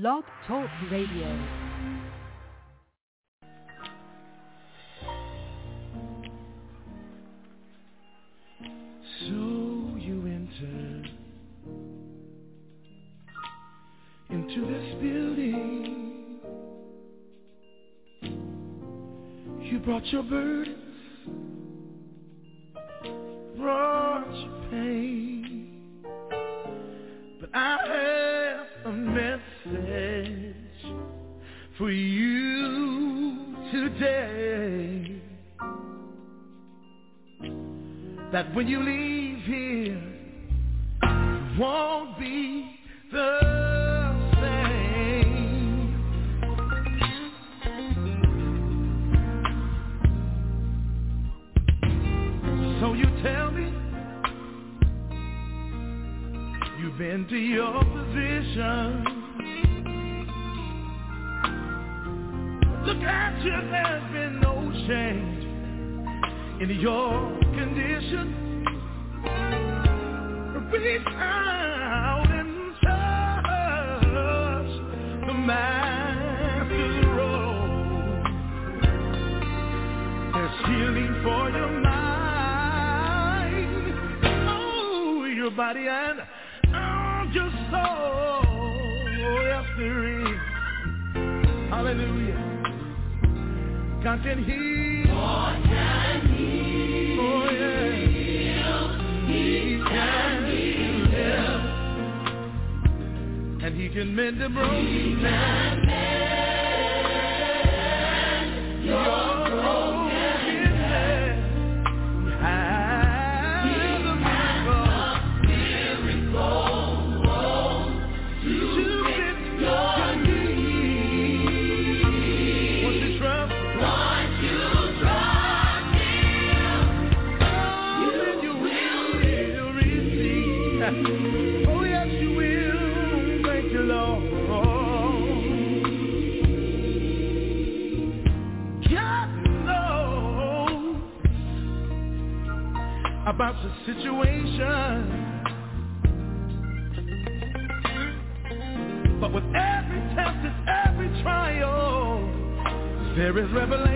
Blog Talk Radio. So you enter into this building. You brought your burdens, brought your pain. But I a message for you today. That when you leave here, you won't be the same. So you tell me you've been to your position. Look at you, there's been no change in your condition. Reach out and touch the master's robe. There's healing for your mind, oh, your body and oh, your soul. Oh, yes, there is. Hallelujah. God can heal. God can heal. Oh, yeah. He can heal. And he can mend the broken. He can mend your there is revelation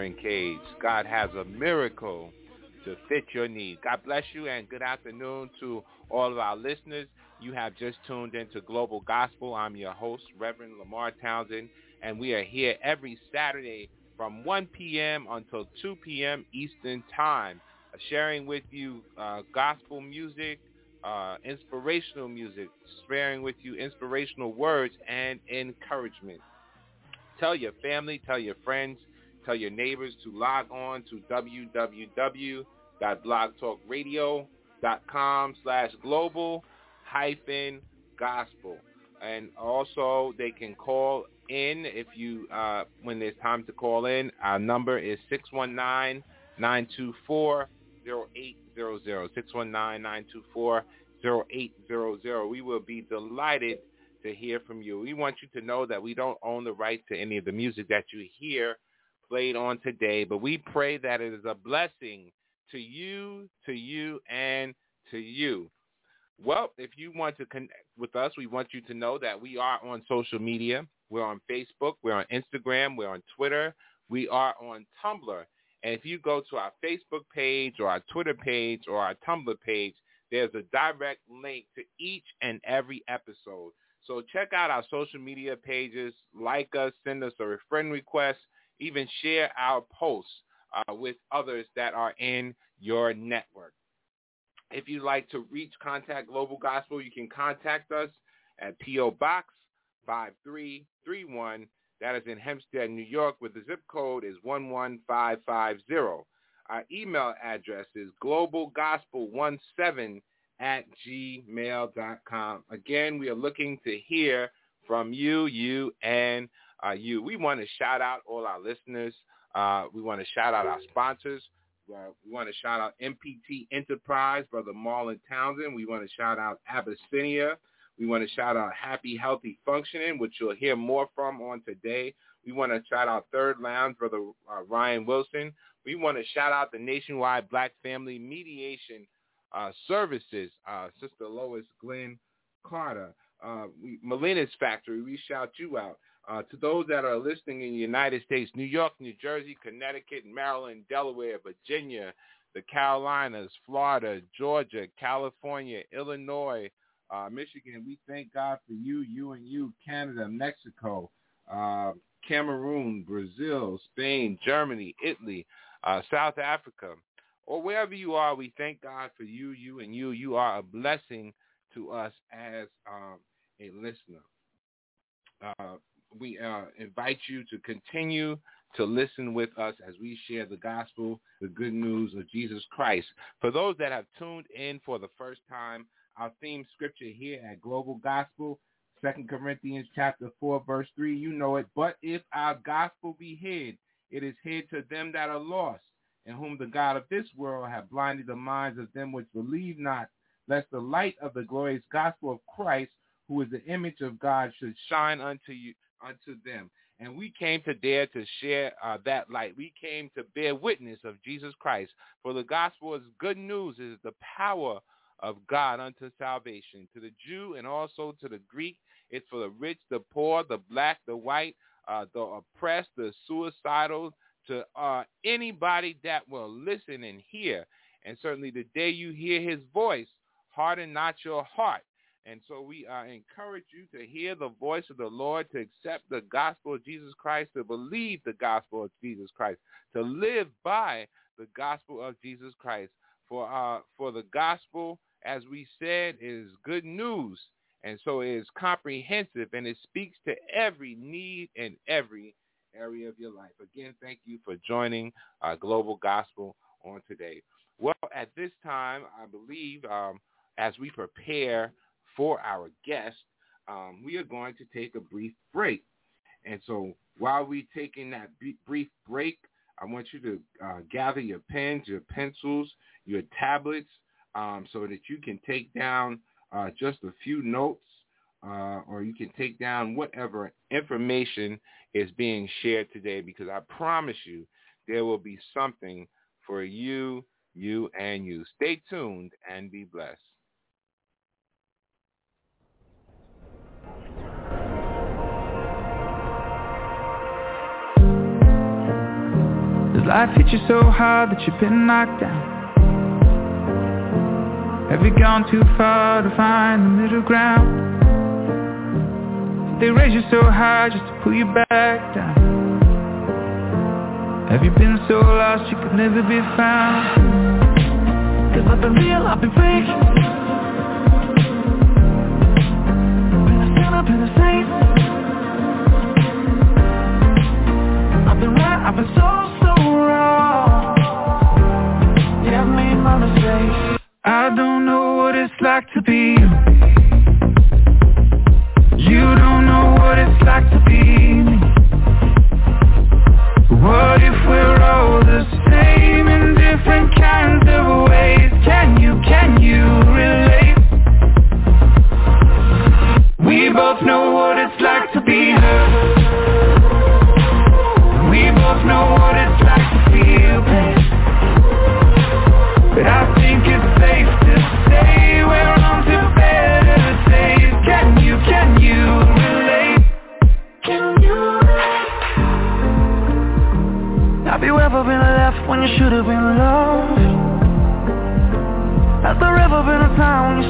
Byron Cage. God has a miracle to fit your needs. God bless you and good afternoon to all of our listeners. You have just tuned into Global Gospel. I'm your host, Reverend Lamar Townsend, and we are here every Saturday from 1 p.m. until 2 p.m. Eastern Time, uh, sharing with you uh, gospel music, uh, inspirational music, sharing with you inspirational words and encouragement. Tell your family, tell your friends, tell your neighbors to log on to www.blogtalkradio.com slash global hyphen gospel. And also they can call in if you uh, when there's time to call in. Our number is 619 924 0800 619 924 0800. We will be delighted to hear from you. We want you to know that we don't own the rights to any of the music that you hear played on today, but we pray that it is a blessing to you, to you, and to you. Well, if you want to connect with us, we want you to know that we are on social media. We're on Facebook. We're on Instagram. We're on Twitter. We are on Tumblr. And if you go to our Facebook page or our Twitter page or our Tumblr page, there's a direct link to each and every episode. So check out our social media pages, like us, send us a friend request, even share our posts uh, with others that are in your network. If you'd like to reach Contact Global Gospel, you can contact us at P.O. Box 5331. That is in Hempstead, New York, where the zip code is 11550. Our email address is globalgospel17 at gmail.com. Again, we are looking to hear from you, you, and uh, you. We want to shout out all our listeners. Uh, we want to shout out our sponsors. Uh, we want to shout out MPT Enterprise, Brother Marlon Townsend. We want to shout out Abyssinia. We want to shout out Happy Healthy Functioning, which you'll hear more from on today. We want to shout out Third Lounge, Brother uh, Ryan Wilson. We want to shout out the Nationwide Black Family Mediation uh, Services, uh, Sister Lois Glenn Carter. Uh, we, Melina's Factory, we shout you out. Uh, to those that are listening in the United States, New York, New Jersey, Connecticut, Maryland, Delaware, Virginia, the Carolinas, Florida, Georgia, California, Illinois, uh, Michigan, we thank God for you, you and you, Canada, Mexico, uh, Cameroon, Brazil, Spain, Germany, Italy, uh, South Africa, or wherever you are, we thank God for you, you, and you. You are a blessing to us as um, a listener. We uh, invite you to continue to listen with us as we share the gospel, the good news of Jesus Christ. For those that have tuned in for the first time, our theme scripture here at Global Gospel, 2 Corinthians chapter 4, verse 3, you know it. But if our gospel be hid, it is hid to them that are lost, in whom the God of this world hath blinded the minds of them which believe not, lest the light of the glorious gospel of Christ, who is the image of God, should shine unto you unto them. And we came to dare to share uh, that light. We came to bear witness of Jesus Christ. For the gospel is good news. Is the power of God unto salvation. To the Jew and also to the Greek, it's for the rich, the poor, the black, the white, uh, the oppressed, the suicidal, to uh, anybody that will listen and hear. And certainly the day you hear his voice, harden not your heart. And so we uh, encourage you to hear the voice of the Lord, to accept the gospel of Jesus Christ, to believe the gospel of Jesus Christ, to live by the gospel of Jesus Christ. For uh, for the gospel, as we said, is good news, and so it is comprehensive, and it speaks to every need and every area of your life. Again, thank you for joining uh, Global Gospel on today. Well, at this time, I believe um, as we prepare for our guest, um, we are going to take a brief break. And so while we're taking that brief break, I want you to uh, gather your pens, your pencils, your tablets, um, so that you can take down uh, just a few notes uh, or you can take down whatever information is being shared today because I promise you there will be something for you, you, and you. Stay tuned and be blessed. Does life hit you so hard that you've been knocked down? Have you gone too far to find the middle ground? Did they raise you so high just to pull you back down? Have you been so lost you could never be found? Cause I've been real, I've been fake sinner, been a saint I've been right, I've been so wrong Yeah, I've made my mistakes I don't know what it's like to be you You don't know what it's like to be me What if we're all the same in different kinds of ways? Can you, can you relate? We both know what it's like to be hurt We both know what it's like been left when you should've been left? Has there ever been a when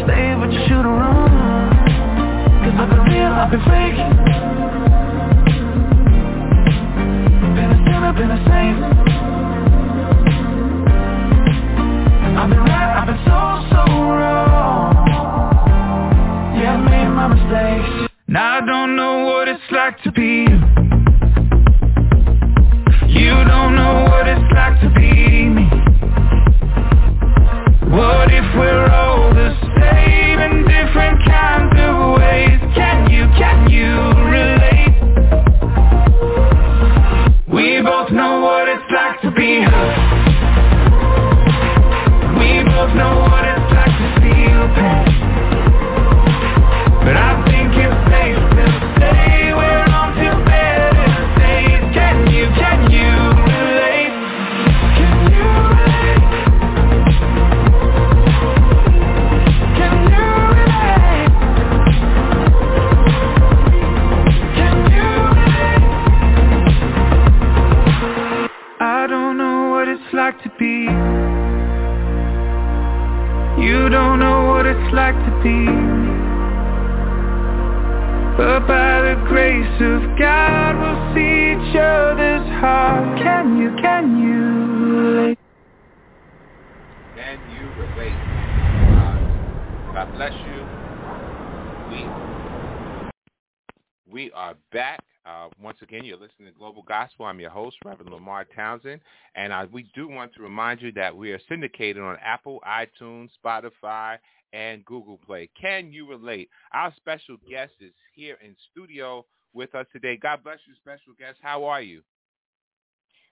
I'm your host, Reverend Lamar Townsend, and uh, we do want to remind you that we are syndicated on Apple, iTunes, Spotify, and Google Play. Can you relate? Our special guest is here in studio with us today. God bless you, special guest. How are you?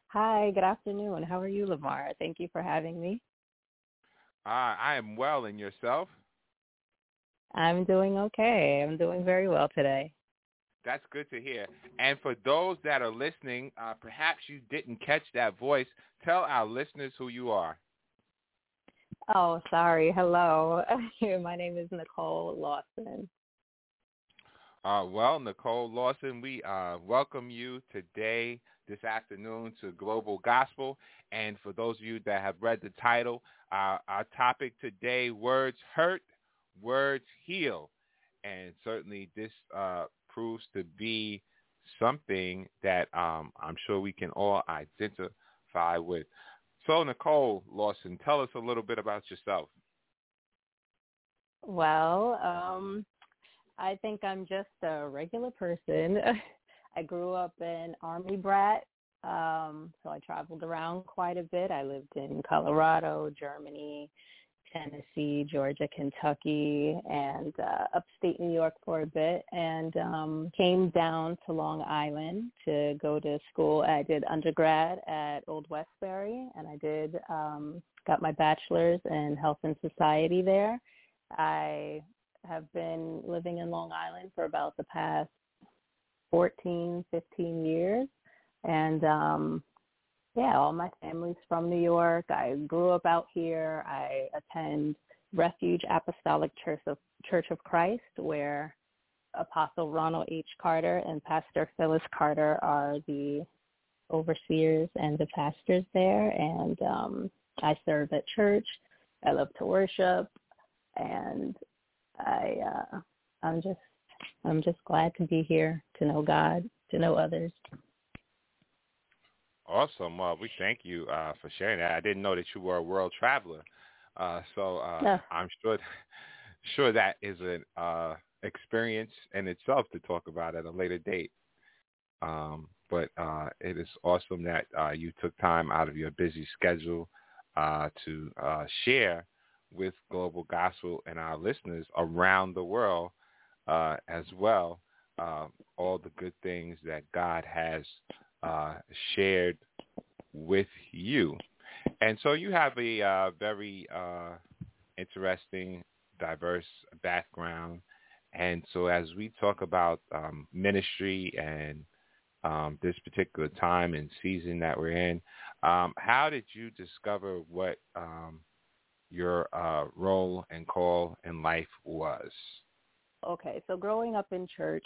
Hi, good afternoon. How are you, Lamar? Thank you for having me. Uh, I am well, and yourself? I'm doing okay. I'm doing very well today. That's good to hear. And for those that are listening, uh, perhaps you didn't catch that voice. Tell our listeners who you are. Oh, sorry. Hello. My name is Nicole Lawson. Uh, well, Nicole Lawson, we uh, welcome you today, this afternoon, to Global Gospel. And for those of you that have read the title, uh, our topic today, Words Hurt, Words Heal. And certainly this uh, proves to be something that um, I'm sure we can all identify with. So, Nicole Lawson, tell us a little bit about yourself. Well, um, I think I'm just a regular person. I grew up an army brat, um, so I traveled around quite a bit. I lived in Colorado, Germany, Tennessee, Georgia, Kentucky, and uh, upstate New York for a bit, and um, came down to Long Island to go to school. I did undergrad at Old Westbury, and I did um, got my bachelor's in health and society there. I have been living in Long Island for about the past 14, 15 years, and um, yeah, all my family's from New York. I grew up out here. I attend Refuge Apostolic Church of Church of Christ, where Apostle Ronald H. Carter and Pastor Phyllis Carter are the overseers and the pastors there, and um, I serve at church. I love to worship, and I uh, I'm just I'm just glad to be here, to know God, to know others. Awesome. Uh, we thank you uh, for sharing that. I didn't know that you were a world traveler, uh, so uh, Yeah. I'm sure sure that is an uh, experience in itself to talk about at a later date. Um, but uh, it is awesome that uh, you took time out of your busy schedule uh, to uh, share with Global Gospel and our listeners around the world uh, as well uh, all the good things that God has uh, shared with you. And so you have a uh, very uh, interesting, diverse background. And so as we talk about um, ministry and um, this particular time and season that we're in, um, how did you discover what um, your uh, role and call in life was? Okay, so growing up in church,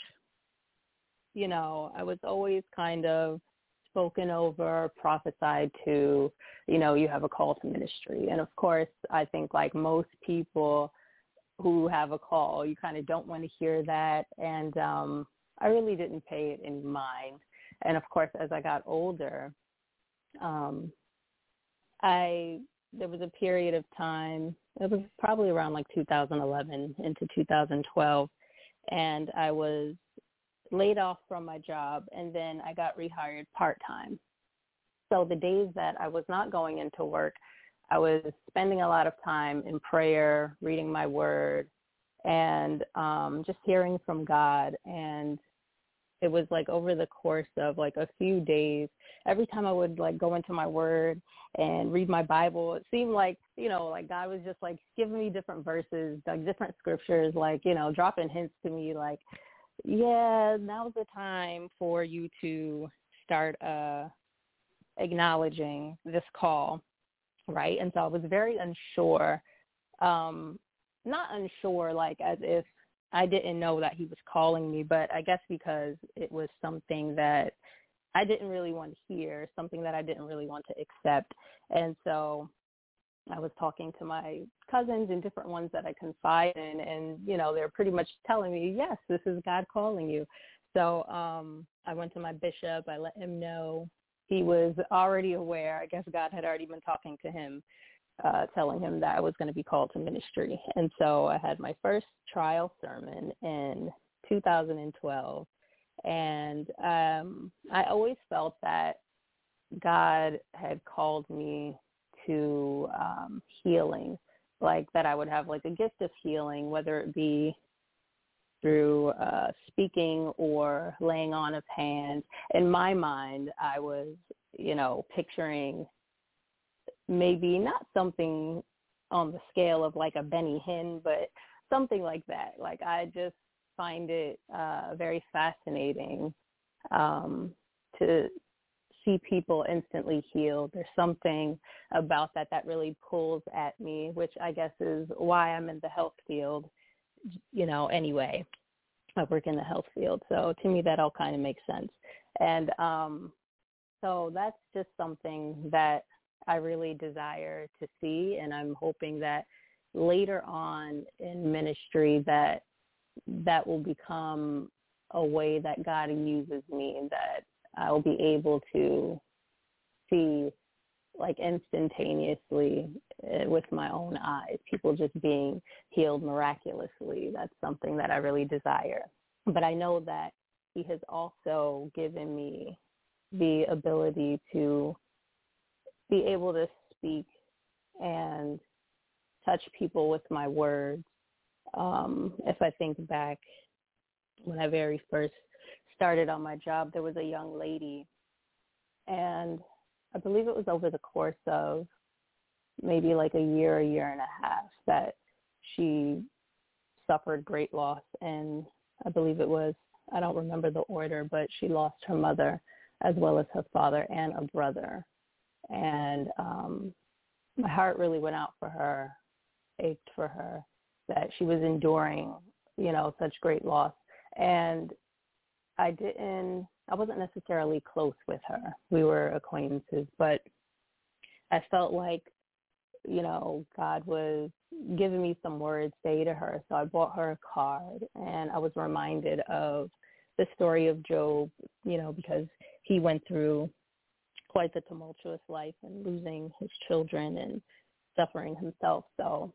you know, I was always kind of spoken over, prophesied to, you know, you have a call to ministry. And of course, I think like most people who have a call, you kind of don't want to hear that. And um, I really didn't pay it any mind. And of course, as I got older, um, I there was a period of time. It was probably around like 2011 into 2012, and I was laid off from my job, and then I got rehired part time. So the days that I was not going into work, I was spending a lot of time in prayer, reading my word, and um, just hearing from God. And it was like over the course of like a few days, every time I would like go into my word and read my Bible, it seemed like, you know, like God was just like giving me different verses, like different scriptures, like, you know, dropping hints to me like, yeah, now's the time for you to start uh acknowledging this call, right? And so I was very unsure, um, not unsure like as if I didn't know that he was calling me, but I guess because it was something that I didn't really want to hear, something that I didn't really want to accept. And so I was talking to my cousins and different ones that I confide in and, you know, they're pretty much telling me, yes, this is God calling you. So um I went to my bishop, I let him know. He was already aware. I guess God had already been talking to him, uh, telling him that I was going to be called to ministry. And so I had my first trial sermon in 2012. And um I always felt that God had called me to um, healing, like that I would have like a gift of healing, whether it be through uh, speaking or laying on of hands. In my mind, I was, you know, picturing maybe not something on the scale of like a Benny Hinn, but something like that. Like I just find it uh, very fascinating um, to see people instantly healed. There's something about that that really pulls at me, which I guess is why I'm in the health field, you know, anyway. I work in the health field. So to me that all kind of makes sense. And um so that's just something that I really desire to see and I'm hoping that later on in ministry that that will become a way that God uses me that I'll be able to see like instantaneously uh, with my own eyes people just being healed miraculously. That's something that I really desire. But I know that he has also given me the ability to be able to speak and touch people with my words. Um if I think back when I very first started on my job, there was a young lady, and I believe it was over the course of maybe like a year, a year and a half that she suffered great loss, and I believe it was I don't remember the order, but she lost her mother as well as her father and a brother, and um, my heart really went out for her, ached for her that she was enduring, you know, such great loss, and I didn't I wasn't necessarily close with her. We were acquaintances, but I felt like, you know, God was giving me some words to say to her. So I bought her a card and I was reminded of the story of Job, you know, because he went through quite the tumultuous life and losing his children and suffering himself. So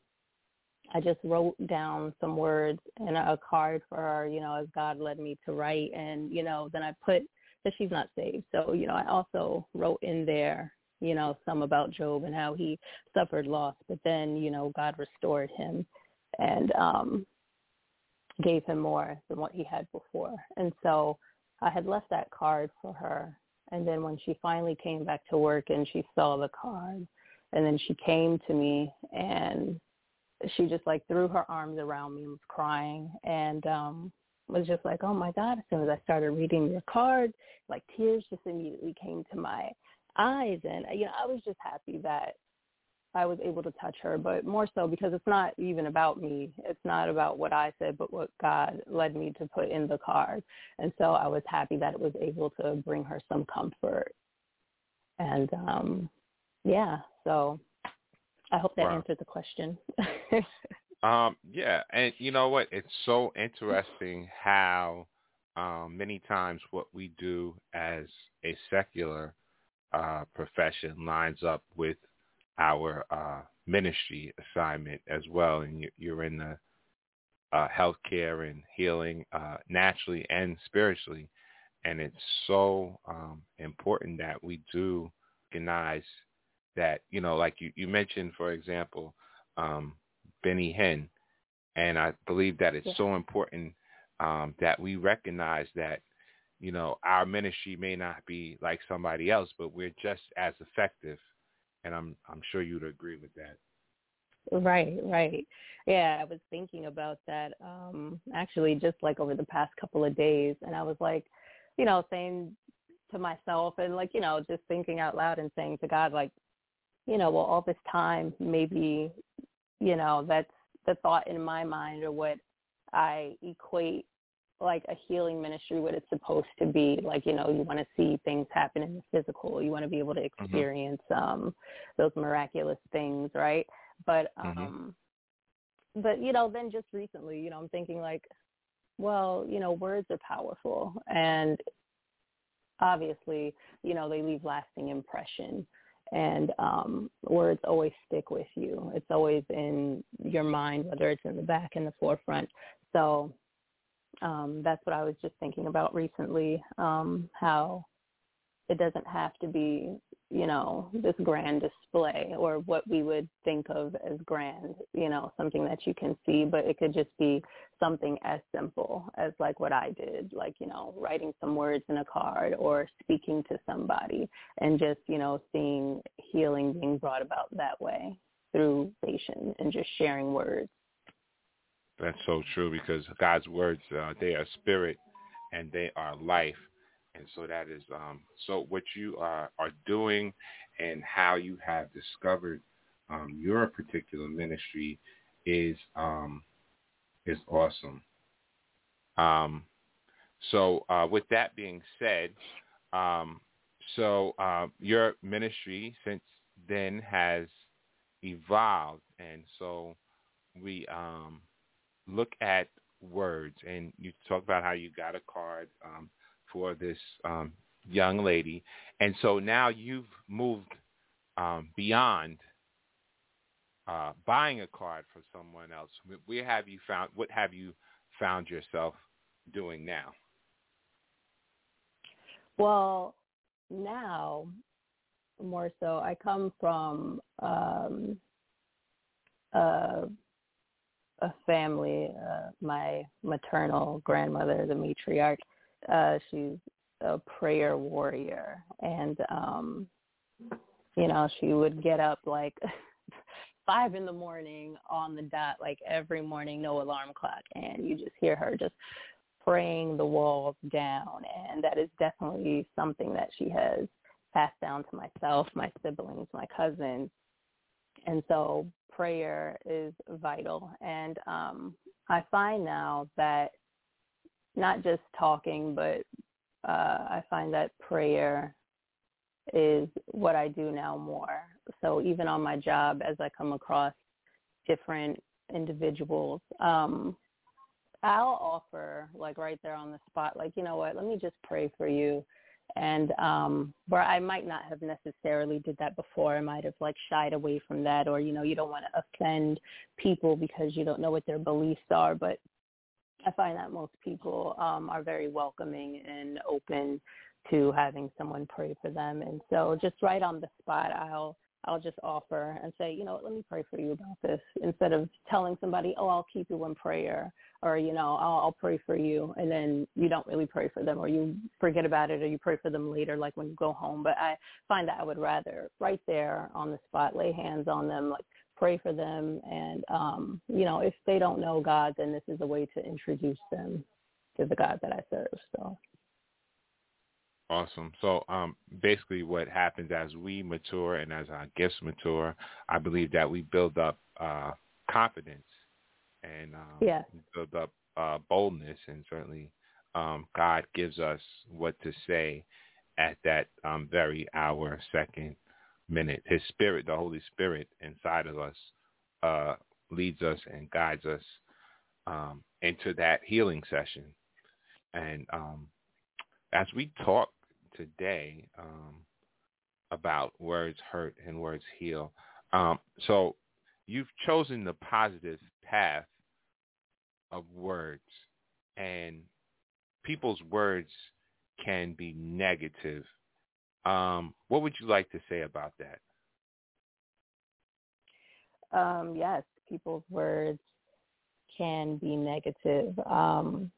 I just wrote down some words in a card for her, you know, as God led me to write. And, you know, then I put that she's not saved. So, you know, I also wrote in there, you know, some about Job and how he suffered loss, but then, you know, God restored him and um gave him more than what he had before. And so I had left that card for her. And then when she finally came back to work and she saw the card, and then she came to me and she just like threw her arms around me and was crying and um was just like, oh my God, as soon as I started reading your card, like tears just immediately came to my eyes. And, you know, I was just happy that I was able to touch her, but more so because it's not even about me. It's not about what I said, but what God led me to put in the card. And so I was happy that it was able to bring her some comfort. And um yeah, so I hope that Wow. answered the question. Um, yeah, and you know what? It's so interesting how um, many times what we do as a secular uh, profession lines up with our uh, ministry assignment as well. And you, you're in the uh, healthcare and healing uh, naturally and spiritually, and it's so um, important that we do recognize that. You know, like you, you mentioned, for example. Um, Benny Hinn. And I believe that it's Yeah. so important um, that we recognize that, you know, our ministry may not be like somebody else, but we're just as effective. And I'm I'm sure you'd agree with that. Right, right. Yeah, I was thinking about that um actually just like over the past couple of days and I was like, you know, saying to myself and like, you know, just thinking out loud and saying to God like, you know, well all this time maybe, you know, that's the thought in my mind or what I equate like a healing ministry what it's supposed to be. Like you know you want to see things happen in the physical. You want to be able to experience um those miraculous things right? But Mhm. um but you know then just recently you know i'm thinking like well you know words are powerful. And obviously you know they leave lasting impression and um words always stick with you. It's always in your mind whether it's in the back in the forefront. So um that's what i was just thinking about recently um how it doesn't have to be you know this grand display or what we would think of as grand you know something that you can see but it could just be something as simple as like what i did like you know writing some words in a card or speaking to somebody and just you know seeing healing being brought about that way through patient and just sharing words That's so true because God's words uh, they are spirit and they are life. And so that is um, so what you are are doing and how you have discovered um, your particular ministry is um, is awesome. Um, so uh, with that being said, um, so uh, your ministry since then has evolved, and so we um, look at words, and you talk about how you got a card um, for this um, young lady, and so now you've moved um, beyond uh, buying a card for someone else. Where have you found? What have you found yourself doing now? Well, now more so, I come from um, a, a family. Uh, my maternal grandmother, the matriarch, uh, she's a prayer warrior, and um, you know she would get up like five in the morning on the dot, like every morning, no alarm clock, and you just hear her just praying the walls down and that is definitely something that she has passed down to myself, my siblings, my cousins. And so prayer is vital. And um I find now that not just talking but uh, I find that prayer is what I do now more. So even on my job, as I come across different individuals, um, I'll offer like right there on the spot, like, you know what, let me just pray for you. And um where I might not have necessarily did that before, I might have like shied away from that or, you know, you don't want to offend people because you don't know what their beliefs are. But I find that most people um are very welcoming and open to having someone pray for them. And so just right on the spot I'll I'll just offer and say, you know, let me pray for you about this instead of telling somebody, oh, I'll keep you in prayer or, you know, I'll, I'll pray for you. And then you don't really pray for them or you forget about it or you pray for them later, like when you go home. But I find that I would rather right there on the spot, lay hands on them, like pray for them. And, um, you know, if they don't know God, then this is a way to introduce them to the God that I serve. So. Awesome. So um, basically what happens as we mature and as our gifts mature, I believe that we build up uh, confidence and um, yeah. build up uh, boldness and certainly um, God gives us what to say at that um, very hour, second, minute. His spirit, the Holy Spirit inside of us uh, leads us and guides us um, into that healing session. And um, as we talk today um, about words hurt and words heal. Um, so you've chosen the positive path of words, and people's words can be negative. Um, what would you like to say about that? Um, yes, people's words can be negative. Um,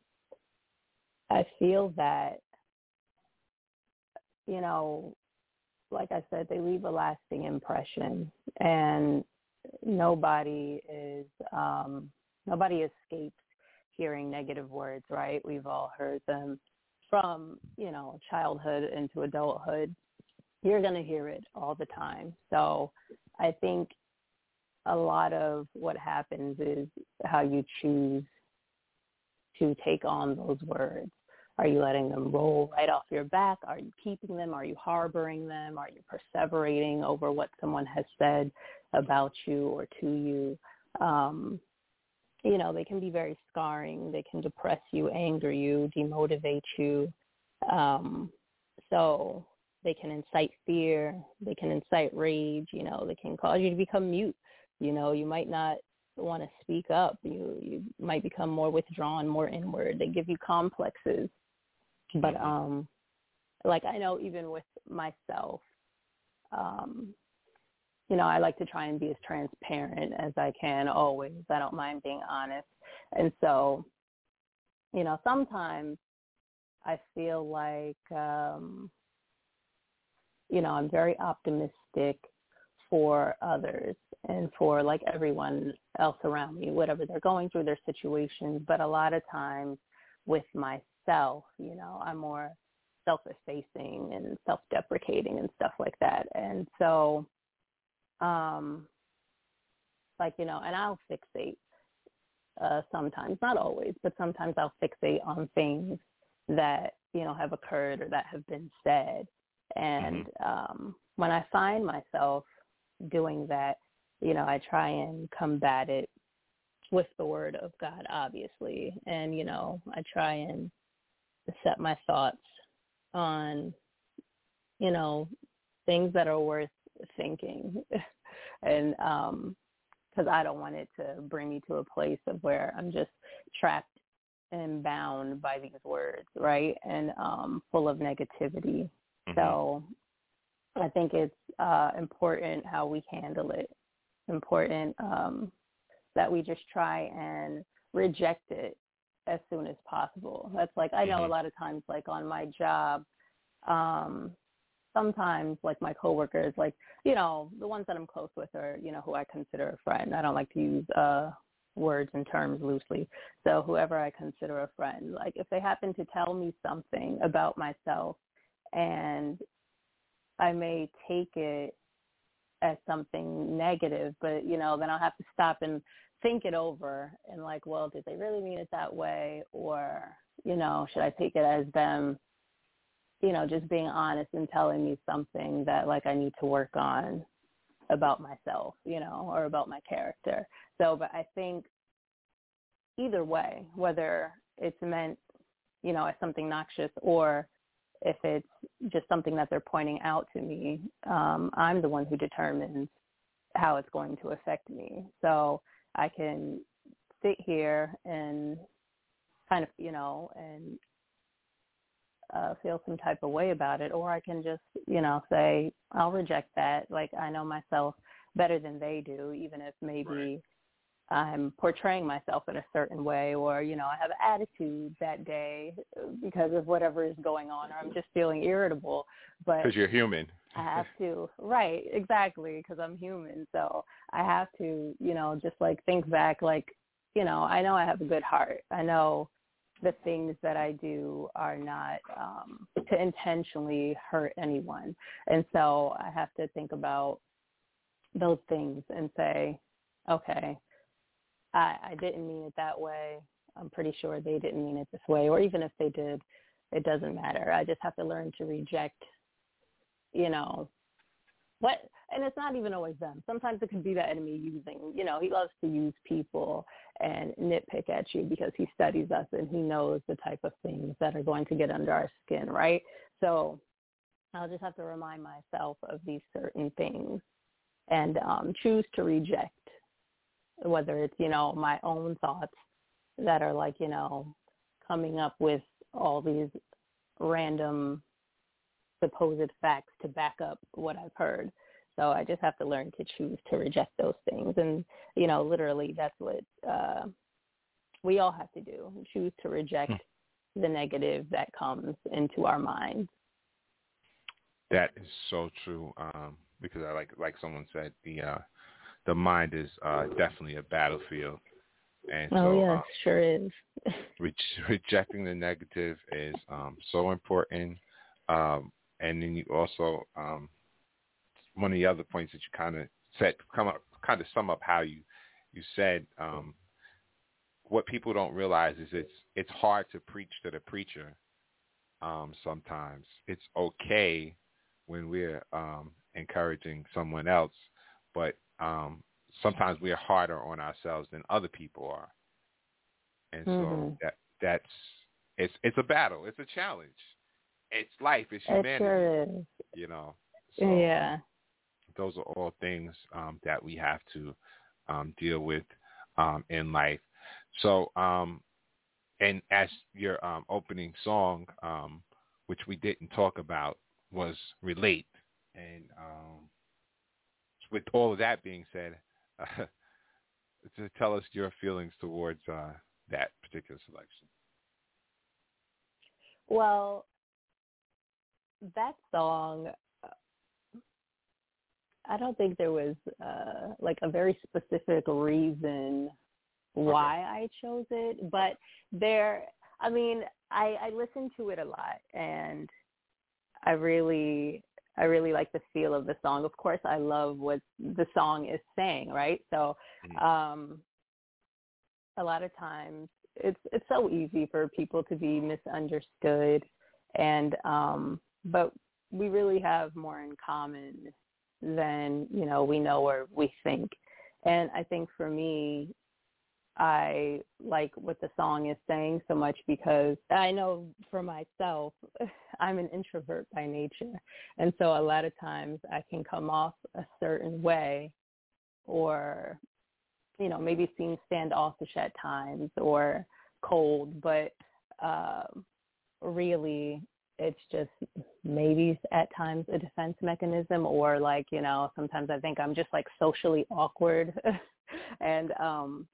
I feel that you know, like I said, they leave a lasting impression, and nobody is um, nobody escapes hearing negative words, right? We've all heard them from you know childhood into adulthood. You're going to hear it all the time. So I think a lot of what happens is how you choose to take on those words. Are you letting them roll right off your back? Are you keeping them? Are you harboring them? Are you perseverating over what someone has said about you or to you? Um, you know, they can be very scarring. They can depress you, anger you, demotivate you. Um, so they can incite fear. They can incite rage. You know, they can cause you to become mute. You know, you might not want to speak up. You you might become more withdrawn, more inward. They give you complexes. But mm-hmm. um like I know even with myself, um, you know, I like to try and be as transparent as I can always. I don't mind being honest. And so, you know, sometimes I feel like um you know, I'm very optimistic for others and for like everyone else around me, whatever they're going through their situations. But a lot of times with myself, you know, I'm more self-effacing and self-deprecating and stuff like that. And so, um, like, you know, and I'll fixate uh, sometimes, not always, but sometimes I'll fixate on things that, you know, have occurred or that have been said. And mm-hmm. um, when I find myself doing that, you know, I try and combat it with the word of God, obviously. And, you know, I try and set my thoughts on, you know, things that are worth thinking. and um because I don't want it to bring me to a place of where I'm just trapped and bound by these words, right? And um full of negativity. Mm-hmm. So I think it's uh important how we handle it. Important um that we just try and reject it as soon as possible. That's like I know mm-hmm. a lot of times like on my job, um, sometimes like my coworkers, like, you know, the ones that I'm close with are, you know, who I consider a friend. I don't like to use uh words and terms loosely. So whoever I consider a friend, like if they happen to tell me something about myself and I may take it as something negative, but you know, then I'll have to stop and think it over and like, well, did they really mean it that way? Or, you know, should I take it as them you know, just being honest and telling me something that like I need to work on about myself, you know, or about my character. So, but I think either way, whether it's meant, you know, as something noxious or if it's just something that they're pointing out to me, um, I'm the one who determines how it's going to affect me. So I can sit here and kind of, you know, and uh, feel some type of way about it, or I can just, you know, say I'll reject that. Like I know myself better than they do, even if maybe I'm portraying myself in a certain way, or you know, I have an attitude that day because of whatever is going on, or I'm just feeling irritable. But because you're human. I have to, right? Exactly, because I'm human. So I have to, you know, just like think back, like, you know, I know I have a good heart. I know the things that I do are not um, to intentionally hurt anyone. And so I have to think about those things and say, okay, I, I didn't mean it that way. I'm pretty sure they didn't mean it this way. Or even if they did, it doesn't matter. I just have to learn to reject, you know, what and it's not even always them. Sometimes it could be the enemy using, you know, he loves to use people and nitpick at you because he studies us and he knows the type of things that are going to get under our skin, right? So I'll just have to remind myself of these certain things and um, choose to reject whether it's, you know, my own thoughts that are like, you know, coming up with all these random supposed facts to back up what I've heard. So I just have to learn to choose to reject those things. And, you know, literally that's what uh, we all have to do, choose to reject hmm. the negative that comes into our minds. That is so true. Um, because I like, like someone said, the, uh, the mind is uh, definitely a battlefield. And oh so, yes, um, sure is. re- rejecting the negative is um, so important. Um, and then you also um, one of the other points that you kind of said come up kind of sum up how you you said um, what people don't realize is it's it's hard to preach to the preacher um, sometimes. It's okay when we're um, encouraging someone else but um, sometimes we're harder on ourselves than other people are. And so mm-hmm. that that's it's it's a battle. It's a challenge it's life, it's humanity. It sure is. You know. So, yeah. Those are all things um, that we have to um, deal with um, in life. So, um, and as your um, opening song, um, which we didn't talk about, was "Relate," and with all of that being said, uh, to tell us your feelings towards uh, that particular selection. Well, that song I don't think there was uh like a very specific reason why okay. I chose it, but there I mean, I I listened to it a lot and I really I really like the feel of the song. Of course, I love what the song is saying, right? So, mm-hmm. um a lot of times it's it's so easy for people to be misunderstood and um but we really have more in common than you know we know or we think. And i think for me i like what the song is saying so much because i know for myself i'm an introvert by nature. And so a lot of times i can come off a certain way or you know maybe seem standoffish at times or cold but uh, really it's just maybe at times a defense mechanism or like you know sometimes i think i'm just like socially awkward. And um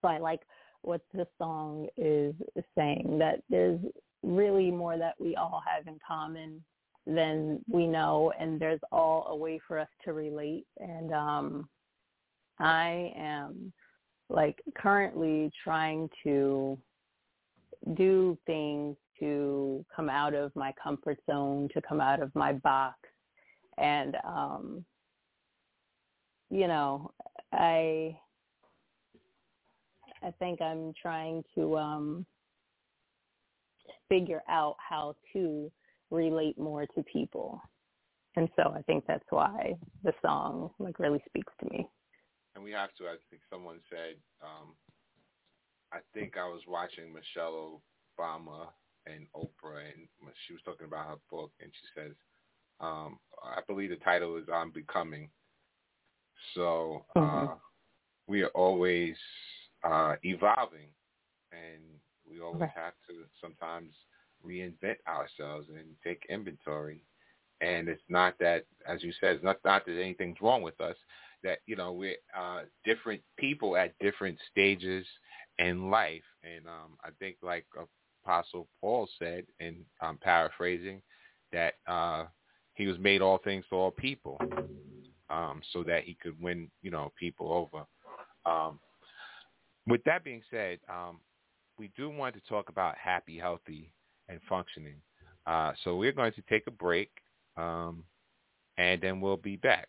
so i like what this song is saying. That there's really more that we all have in common than we know and there's all a way for us to relate. And um i am like currently trying to do things to come out of my comfort zone, to come out of my box. And, um, you know, I, I think I'm trying to um, figure out how to relate more to people. And so I think that's why the song like really speaks to me. And we have to. I think someone said. Um, I think I was watching Michelle Obama and Oprah, and she was talking about her book, and she says, um, I believe the title is "I'm Becoming." So uh, mm-hmm. we are always uh, evolving, and we always right. have to sometimes reinvent ourselves and take inventory. And it's not that, as you said, it's not, not that anything's wrong with us. That you know we're uh, different people at different stages in life, and um, I think like Apostle Paul said, and I'm paraphrasing, that uh, he was made all things to all people, um, so that he could win, you know, people over. Um, with that being said, um, we do want to talk about happy, healthy, and functioning. Uh, so we're going to take a break, um, and then we'll be back.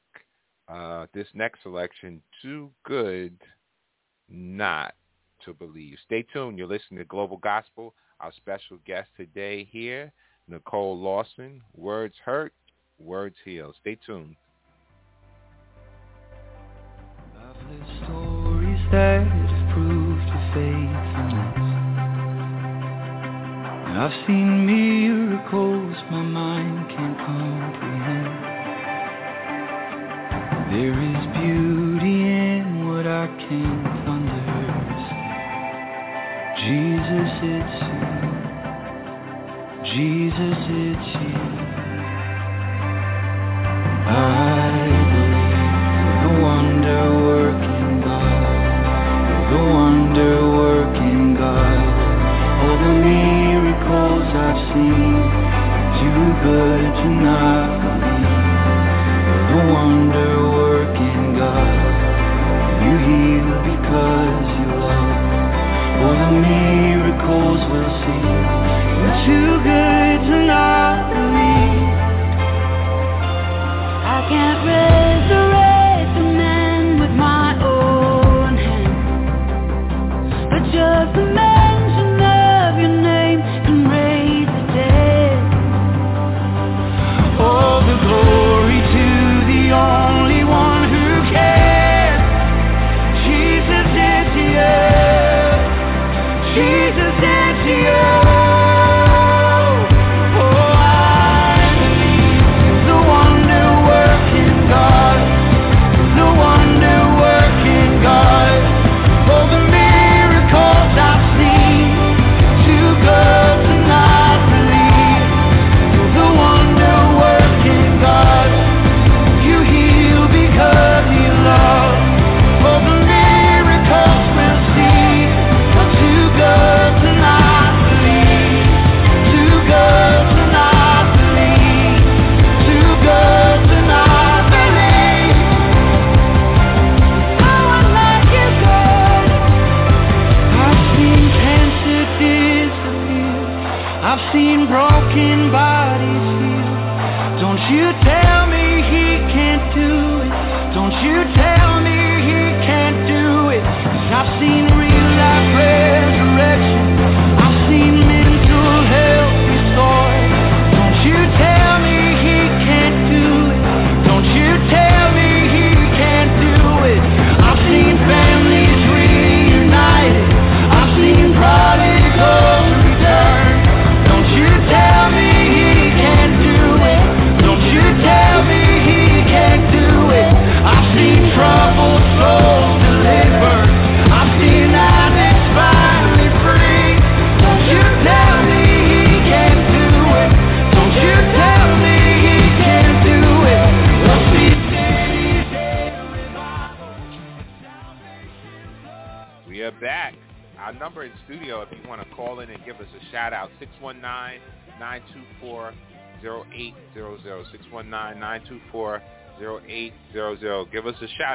Uh, this next selection, Too Good Not to Believe. Stay tuned. You're listening to Global Gospel. Our special guest today here, Nicole Lawson. Words hurt, words heal. Stay tuned. stories that faithfulness. I've seen miracles my mind can't comprehend. There is beauty in what I can't. Jesus, it's you. Jesus, it's you. I believe the wonder working God, the wonder working God. All the miracles I've seen, too good to not we'll see, too good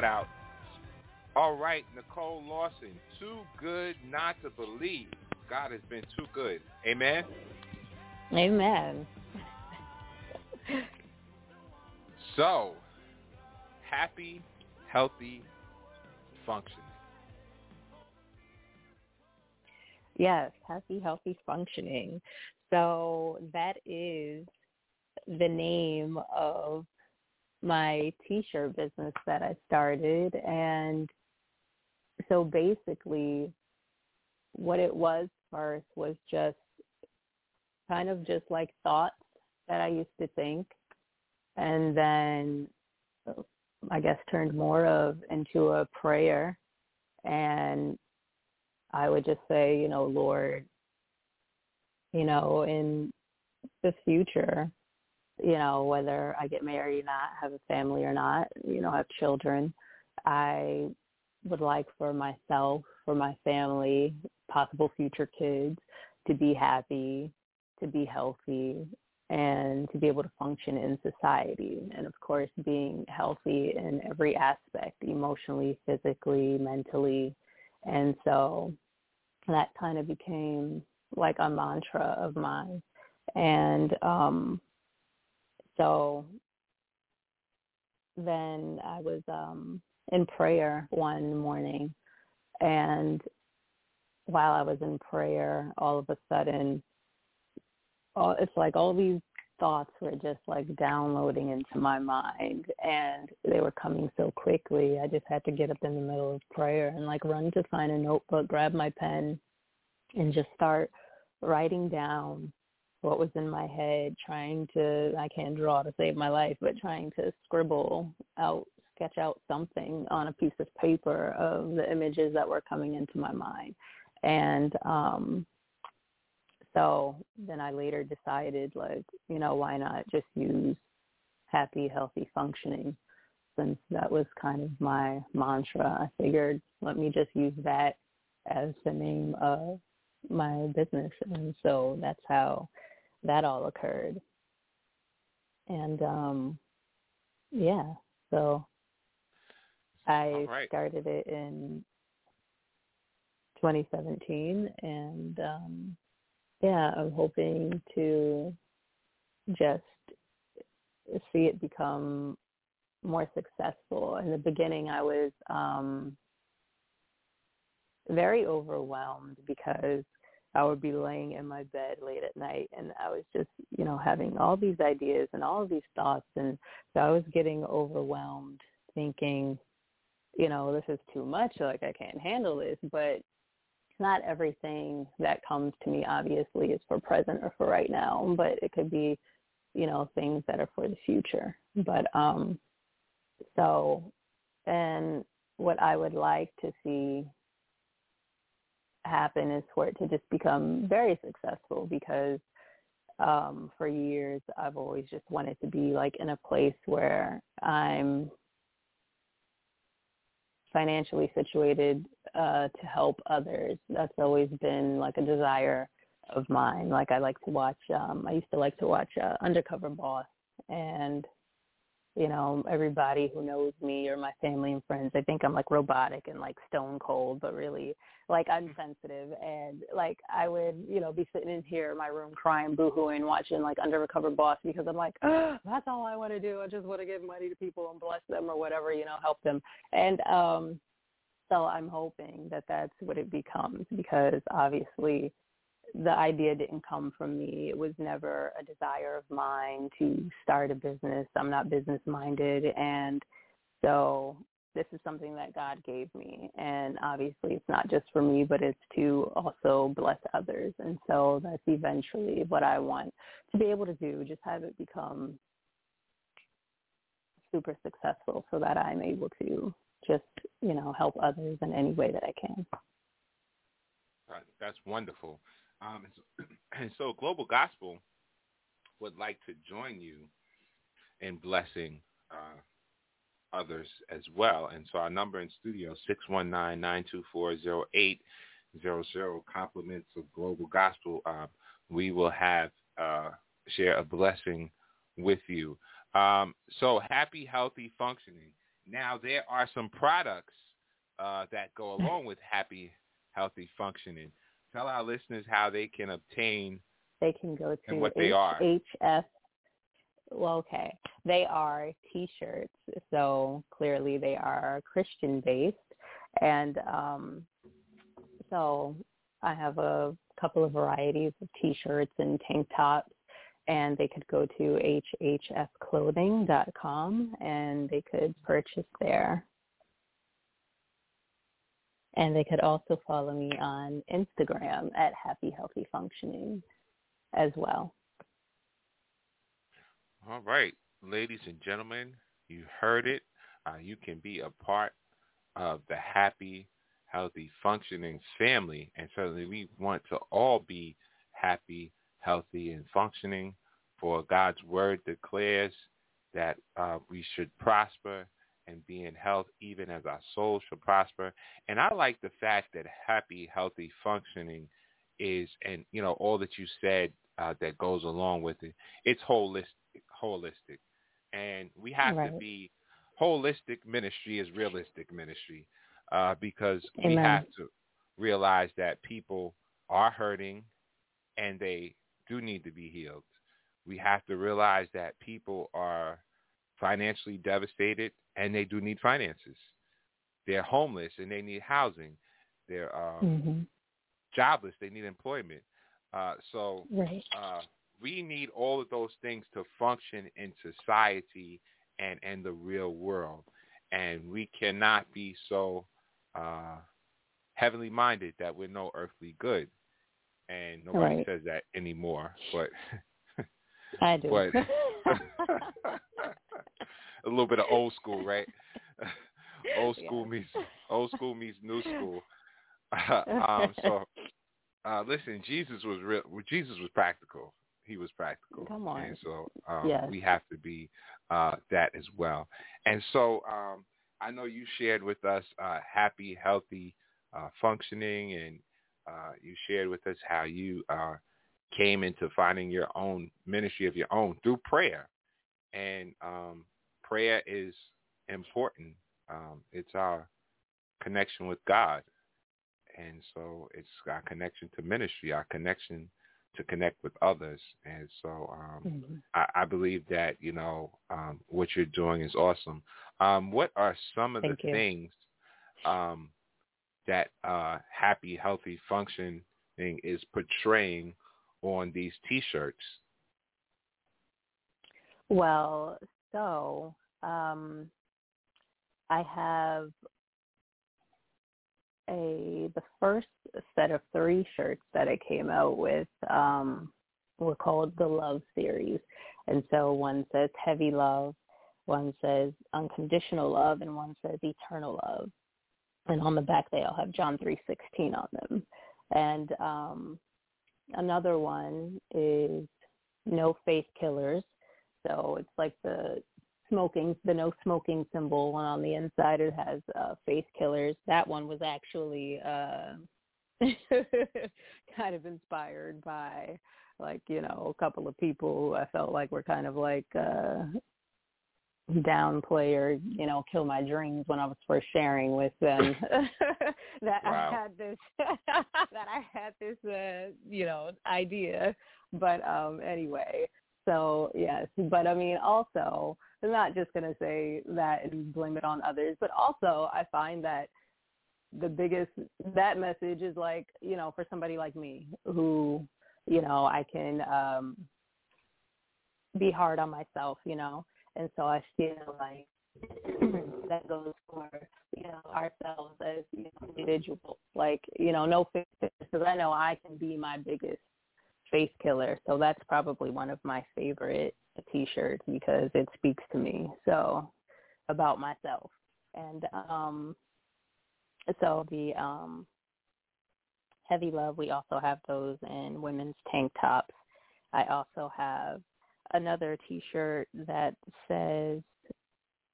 shout out. All right, Nicole Lawson. Too good not to believe. God has been too good. Amen. Amen. so, happy, healthy, functioning. Yes, happy, healthy functioning. So that is the name of my t-shirt business that I started. And so basically what it was first was just kind of just like thoughts that I used to think and then I guess turned more of into a prayer. And I would just say, you know, Lord, you know, in the future, you know, whether I get married or not, have a family or not, you know, have children, I would like for myself, for my family, possible future kids to be happy, to be healthy, and to be able to function in society. And of course, being healthy in every aspect, emotionally, physically, mentally. And so that kind of became like a mantra of mine. And um, so then I was um, in prayer one morning, and while I was in prayer, all of a sudden, all, it's like all these thoughts were just like downloading into my mind and they were coming so quickly. I just had to get up in the middle of prayer and like run to find a notebook, grab my pen and just start writing down what was in my head, trying to I can't draw to save my life, but trying to scribble out sketch out something on a piece of paper of the images that were coming into my mind. And um so then I later decided like, you know, why not just use happy, healthy functioning since that was kind of my mantra. I figured let me just use that as the name of my business and so that's how that all occurred. And um yeah, so I right. started it in 2017 and um yeah, I'm hoping to just see it become more successful. In the beginning, I was um, very overwhelmed because I would be laying in my bed late at night and I was just, you know, having all these ideas and all these thoughts and so I was getting overwhelmed thinking, you know, this is too much, like I can't handle this, but not everything that comes to me obviously is for present or for right now, but it could be, you know, things that are for the future. But um so and what I would like to see happen is for it to just become very successful because um for years I've always just wanted to be like in a place where I'm financially situated uh to help others. That's always been like a desire of mine. Like i like to watch um i used to like to watch uh, undercover boss. And you know everybody who knows me or my family and friends they think i'm like robotic and like stone cold. But really like I'm sensitive and like I would, you know, be sitting in here in my room crying, boohooing, watching like Undercover Boss because I'm like, oh, that's all I want to do. I just want to give money to people and bless them or whatever, you know, help them. And um so I'm hoping that that's what it becomes because obviously the idea didn't come from me. It was never a desire of mine to start a business. I'm not business minded and so this is something that God gave me. And obviously it's not just for me, but it's to also bless others. And so that's eventually what I want to be able to do, just have it become super successful so that I'm able to just, you know, help others in any way that I can. That's wonderful. Um, and, so, and so Global Gospel would like to join you in blessing uh, others as well. And so our number in studio, 619-924-0800, compliments of Global Gospel. Uh, we will have uh, share a blessing with you. Um, so happy, healthy functioning. Now there are some products uh, that go along with happy, healthy functioning. Tell our listeners how they can obtain they can go to and what they are. HF well, okay, they are T-shirts, so clearly they are Christian based, and um, so I have a couple of varieties of T-shirts and tank tops, and they could go to hhfclothing.com and they could purchase there. And they could also follow me on Instagram at Happy Healthy Functioning as well. All right, ladies and gentlemen, you heard it. Uh, you can be a part of the happy, healthy, functioning family, and certainly we want to all be happy, healthy, and functioning. For God's word declares that uh, we should prosper and be in health even as our souls should prosper. And I like the fact that happy, healthy, functioning is, and you know, all that you said uh, that goes along with it. It's holistic, holistic, and we have right. to be holistic. Ministry is realistic ministry uh, because Amen. we have to realize that people are hurting and they do need to be healed. We have to realize that people are financially devastated and they do need finances. They're homeless and they need housing. They're um, mm-hmm. jobless. They need employment. Uh, so right. uh, we need all of those things to function in society and, in the real world. And we cannot be so uh, heavenly minded that we're no earthly good. And nobody right. says that anymore. But I do. But a little bit of old school, right? old school yeah. meets old school meets new school. um, so, uh, listen, Jesus was real. Jesus was practical. He was practical. Come on. And so um, yes. we have to be uh, that as well. And so um, I know you shared with us uh, happy, healthy uh, functioning, and uh, you shared with us how you uh, came into finding your own ministry of your own through prayer. And um, prayer is important. Um, it's our connection with God. And so it's our connection to ministry, our connection to connect with others. And so um, mm-hmm. I, I, believe that, you know, um, what you're doing is awesome. Um, what are some of Thank the you. things um, that uh, happy, healthy functioning is portraying on these T-shirts? Well, so um, I have a the first set of three shirts that I came out with um, were called the Love Series, and so one says Heavy Love, one says Unconditional Love, and one says Eternal Love. And on the back, they all have John three sixteen on them. And um, another one is No Faith Killers. So it's like the smoking, the no smoking symbol, and on the inside it has uh, faith killers. That one was actually uh, kind of inspired by, like you know, a couple of people who I felt like were kind of like uh, downplay or you know, kill my dreams when I was first sharing with them that wow. I had this that I had this uh, you know idea. But um anyway, so yes, but I mean also I'm not just going to say that and blame it on others, but also I find that the biggest that message is like you know for somebody like me who you know I can um be hard on myself, you know, and so I feel like that goes for you know ourselves as individuals. Like you know, no because I know I can be my biggest faith killer. So that's probably one of my favorite t-shirts because it speaks to me. So about myself. And um so the um heavy love we also have those in women's tank tops. I also have another t-shirt that says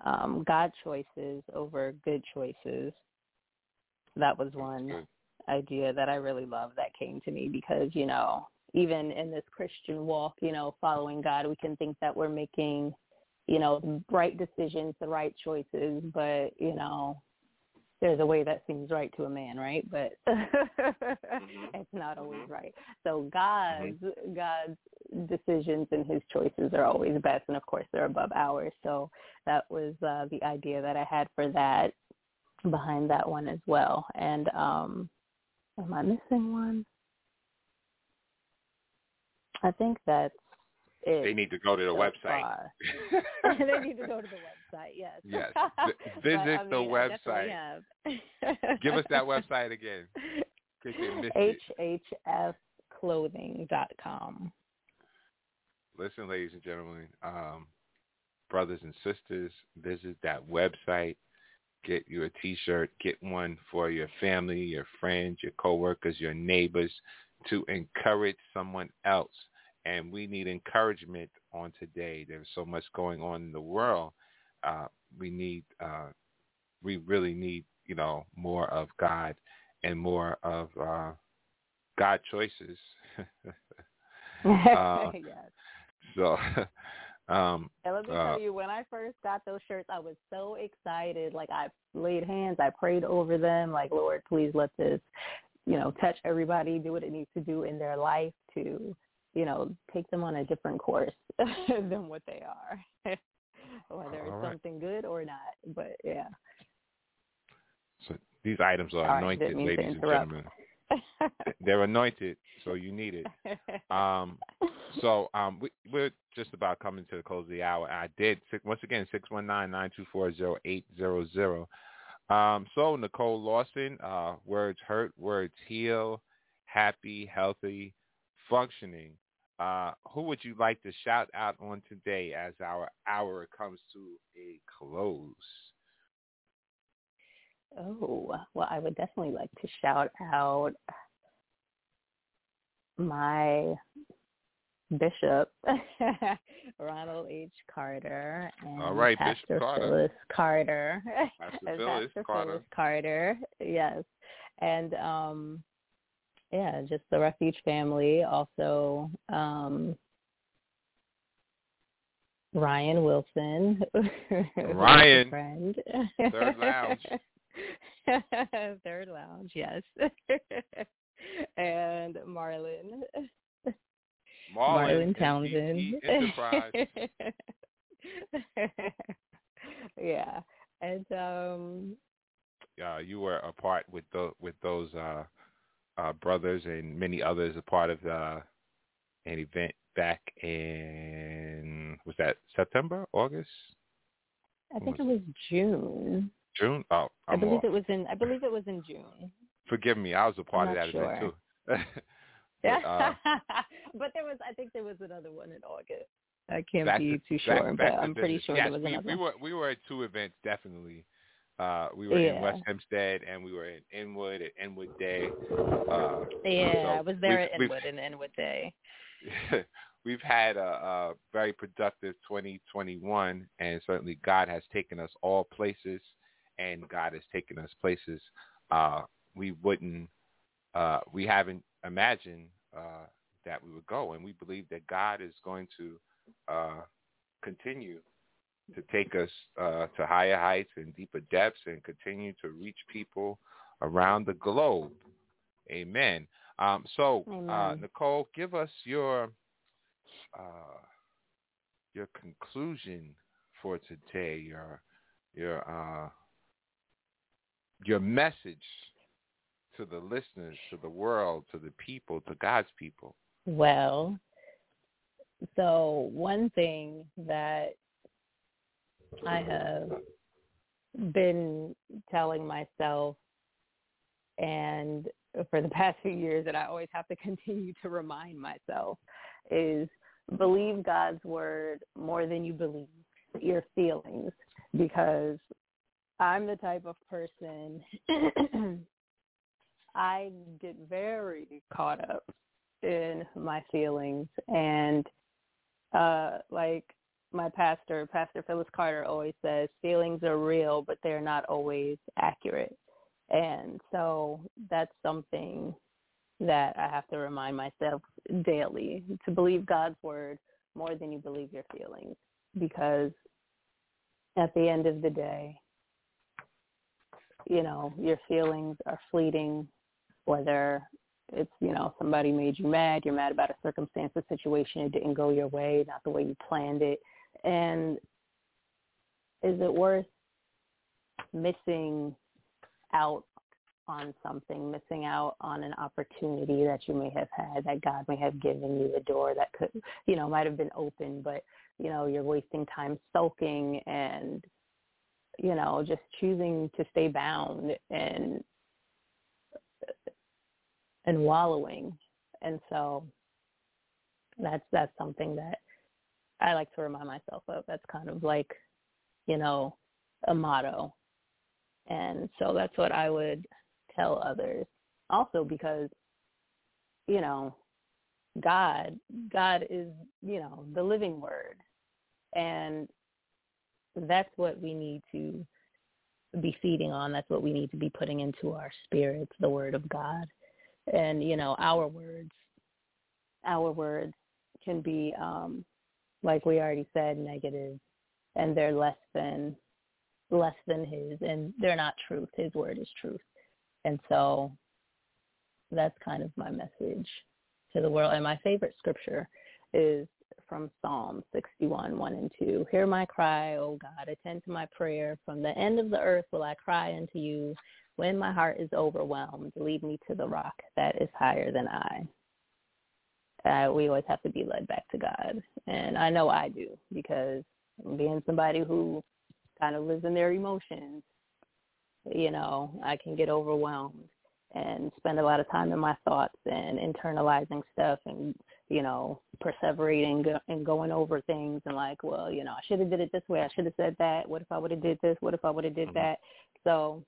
um God choices over good choices. That was one idea that I really love that came to me because, you know, even in this Christian walk, you know, following God, we can think that we're making, you know, right decisions, the right choices, but, you know, there's a way that seems right to a man, right? But mm-hmm. it's not always right. So God's mm-hmm. God's decisions and his choices are always best and of course they're above ours. So that was uh the idea that I had for that behind that one as well. And um am I missing one? I think that's it They need to go to the so website. they need to go to the website. Yes. Yes. But, Visit I the mean, I website. Give us that website again. In case they missed it. hhfclothing.com. Listen, ladies and gentlemen, um, brothers and sisters, visit that website. Get you a T-shirt. Get one for your family, your friends, your coworkers, your neighbors, to encourage someone else. And we need encouragement on today. There's so much going on in the world. Uh, we need, uh, we really need, you know, more of God and more of uh, God choices. Uh, yes. so, um, And let me uh, tell you, when I first got those shirts, I was so excited. Like I laid hands, I prayed over them. Like Lord, please let this, you know, touch everybody, do what it needs to do in their life to, you know, take them on a different course than what they are, whether it's All right. something good or not. But yeah. so these items are All anointed, didn't mean to ladies and gentlemen. They're anointed, so you need it. Um, so um, we, we're just about coming to the close of the hour. I did once again six one nine nine two four zero eight zero zero. Um, so Nicole Lawson, uh, words hurt, words heal, happy, healthy, functioning. Uh, who would you like to shout out on today as our hour comes to a close? Oh, well, I would definitely like to shout out my bishop, Ronald H. Carter, and All right, Bishop Pastor Carter. Phyllis Carter. Pastor Phyllis Pastor Carter. Phyllis Carter, yes. And um yeah, just the refuge family. Also, um Ryan Wilson. Ryan. friend. Third Lounge. Third Lounge, yes. and Marlon. Marlon, Marlon Townsend. Enterprise. yeah. And um uh, you were a part with the, with those uh, uh, brothers and many others a part of uh, an event back in was that September, August, I think it was June. June? Oh, i I'm believe off. it was in I believe it was in June. Forgive me, I was a part of that not event too. Yeah. But, uh, but there was I think there was another one in August. I can't be to- too sure, back but I'm pretty sure yes, there was we, another we were we were at two events definitely. Uh, we were in West Hempstead and we were in Inwood at Inwood Day. Uh, Yeah, so I was there at Inwood and Inwood Day. we've had a, a very productive 2021, and certainly God has taken us all places, and God has taken us places uh, we wouldn't, uh, we haven't imagined uh, that we would go, and we believe that God is going to uh, continue to take us uh, to higher heights and deeper depths, and continue to reach people around the globe. Amen. Um, so, uh, Amen. Nicole, give us your uh, your conclusion for today. Your your uh, your message to the listeners, to the world, to the people, to God's people. Well, so one thing that I have been telling myself and for the past few years that I always have to continue to remind myself is believe God's word more than you believe your feelings because I'm the type of person I get very caught up in my feelings and uh like my pastor pastor phyllis carter always says feelings are real but they're not always accurate. And so that's something that i have to remind myself daily to believe god's word more than you believe your feelings because at the end of the day you know your feelings are fleeting whether it's you know somebody made you mad you're mad about a circumstance a situation it didn't go your way not the way you planned it. And is it worth missing out on something, missing out on an opportunity that you may have had, that God may have given you, a door that could, you know, might have been open, but, you know, you're wasting time sulking and, you know, just choosing to stay bound and, and wallowing. And so that's, that's something that I like to remind myself of. That's kind of like, you know, a motto. And so that's what I would tell others. Also because, you know, God, God is, you know, the living word. And that's what we need to be feeding on. That's what we need to be putting into our spirits, the word of God. And, you know, our words, our words can be, um, like we already said, negative, and they're less than less than his and they're not truth. His word is truth. And so that's kind of my message to the world. And my favorite scripture is from Psalm 61, 1 and 2. Hear my cry, O God, attend to my prayer. From the end of the earth will I cry unto you. When my heart is overwhelmed, lead me to the rock that is higher than I. Uh, we always have to be led back to God. And I know I do because being somebody who kind of lives in their emotions, you know, I can get overwhelmed and spend a lot of time in my thoughts and internalizing stuff and, you know, perseverating and going over things and like, well, you know, I should have did it this way. I should have said that. What if I would have did this? What if I would have did mm-hmm. that? So,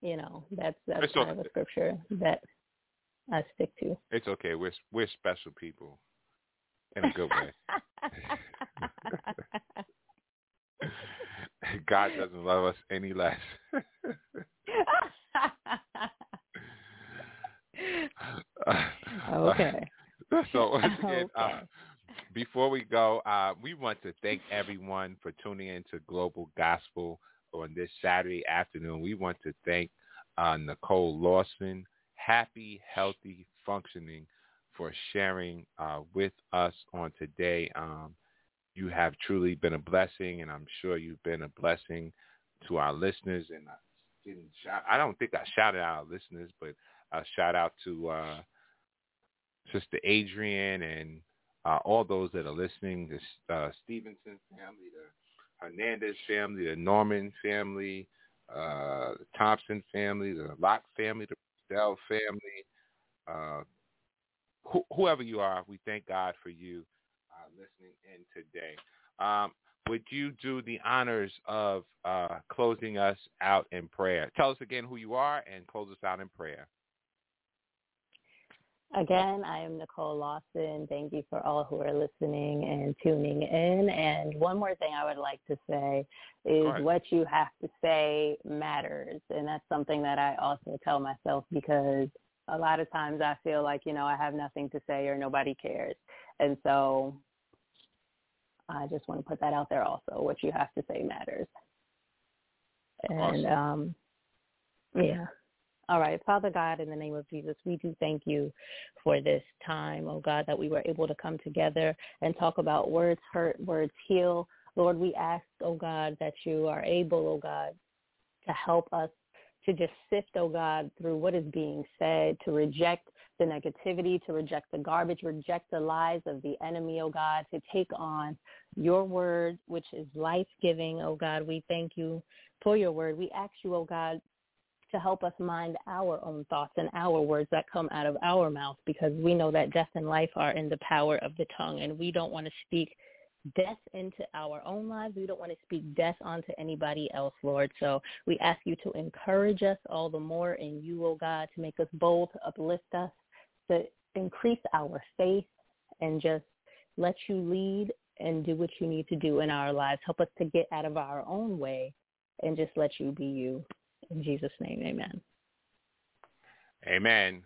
you know, that's that's kind okay. of a scripture that I stick to. It's okay. We're we're special people in a good way. God doesn't love us any less. okay. So again, uh. Uh, before we go, uh, we want to thank everyone for tuning in to Global Gospel on this Saturday afternoon. We want to thank uh, Nicole Lawson, happy, healthy, functioning, for sharing uh, with us on today. Um, you have truly been a blessing, and I'm sure you've been a blessing to our listeners. And I didn't shout, I don't think I shouted out our listeners, but a shout out to uh, Sister Adrian and uh, all those that are listening, the uh, Stevenson family, the Hernandez family, the Norman family, uh, the Thompson family, the Locke family, the Dell family, uh, wh- whoever you are, we thank God for you listening in today. Um, would you do the honors of uh, closing us out in prayer? Tell us again who you are and close us out in prayer. Again, I am Nicole Lawson. Thank you for all who are listening and tuning in. And one more thing I would like to say is what you have to say matters. And that's something that I also tell myself because a lot of times I feel like, you know, I have nothing to say or nobody cares. And so I just want to put that out there also. What you have to say matters. And awesome. um, yeah. All right. Father God, in the name of Jesus, we do thank you for this time, oh God, that we were able to come together and talk about words hurt, words heal. Lord, we ask, oh God, that you are able, oh God, to help us to just sift, oh God, through what is being said, to reject the negativity, to reject the garbage, reject the lies of the enemy, oh God, to take on your word, which is life-giving, oh God. We thank you for your word. We ask you, oh God, to help us mind our own thoughts and our words that come out of our mouth because we know that death and life are in the power of the tongue and we don't want to speak death into our own lives. We don't want to speak death onto anybody else, Lord. So we ask you to encourage us all the more in you, oh God, to make us bold, to uplift us, to increase our faith and just let you lead and do what you need to do in our lives. Help us to get out of our own way and just let you be you. In Jesus' name, amen. Amen.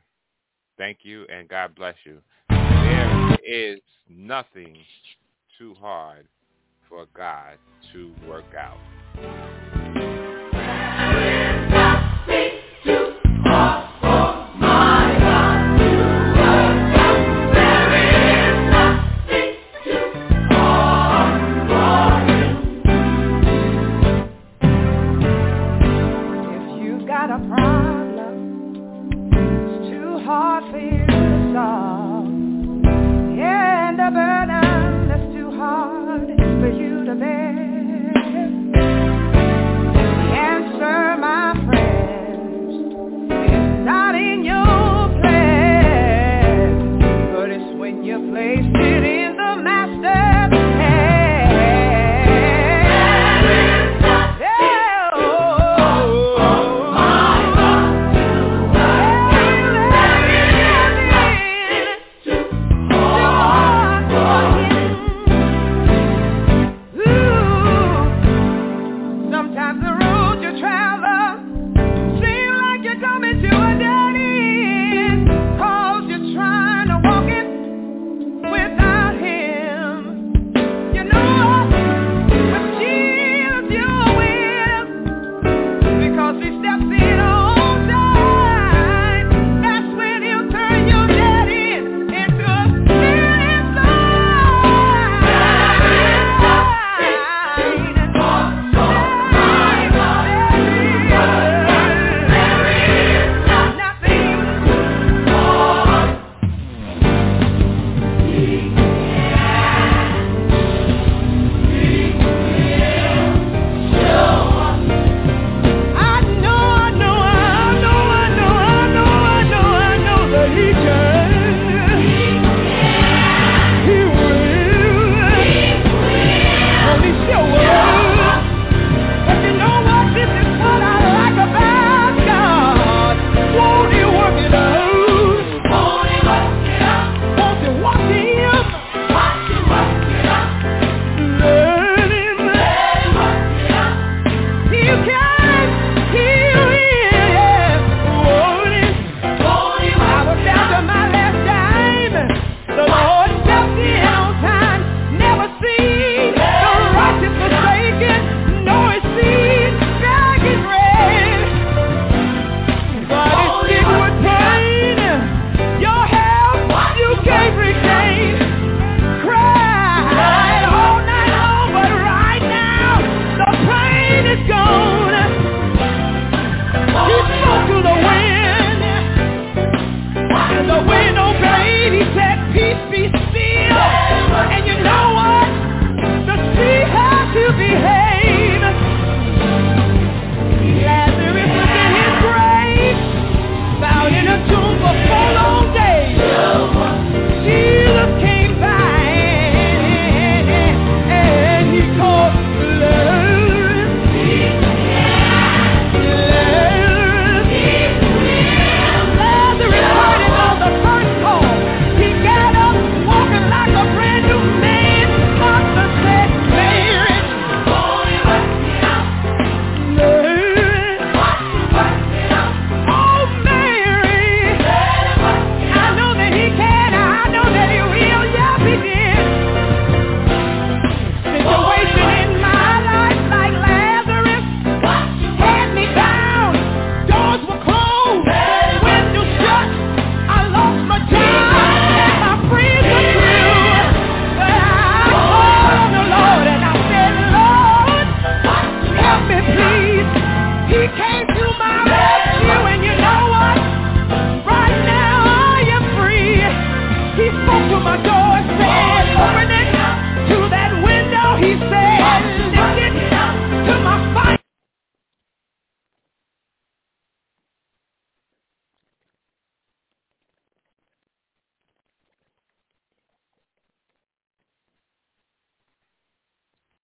Thank you and God bless you. There is nothing too hard for God to work out.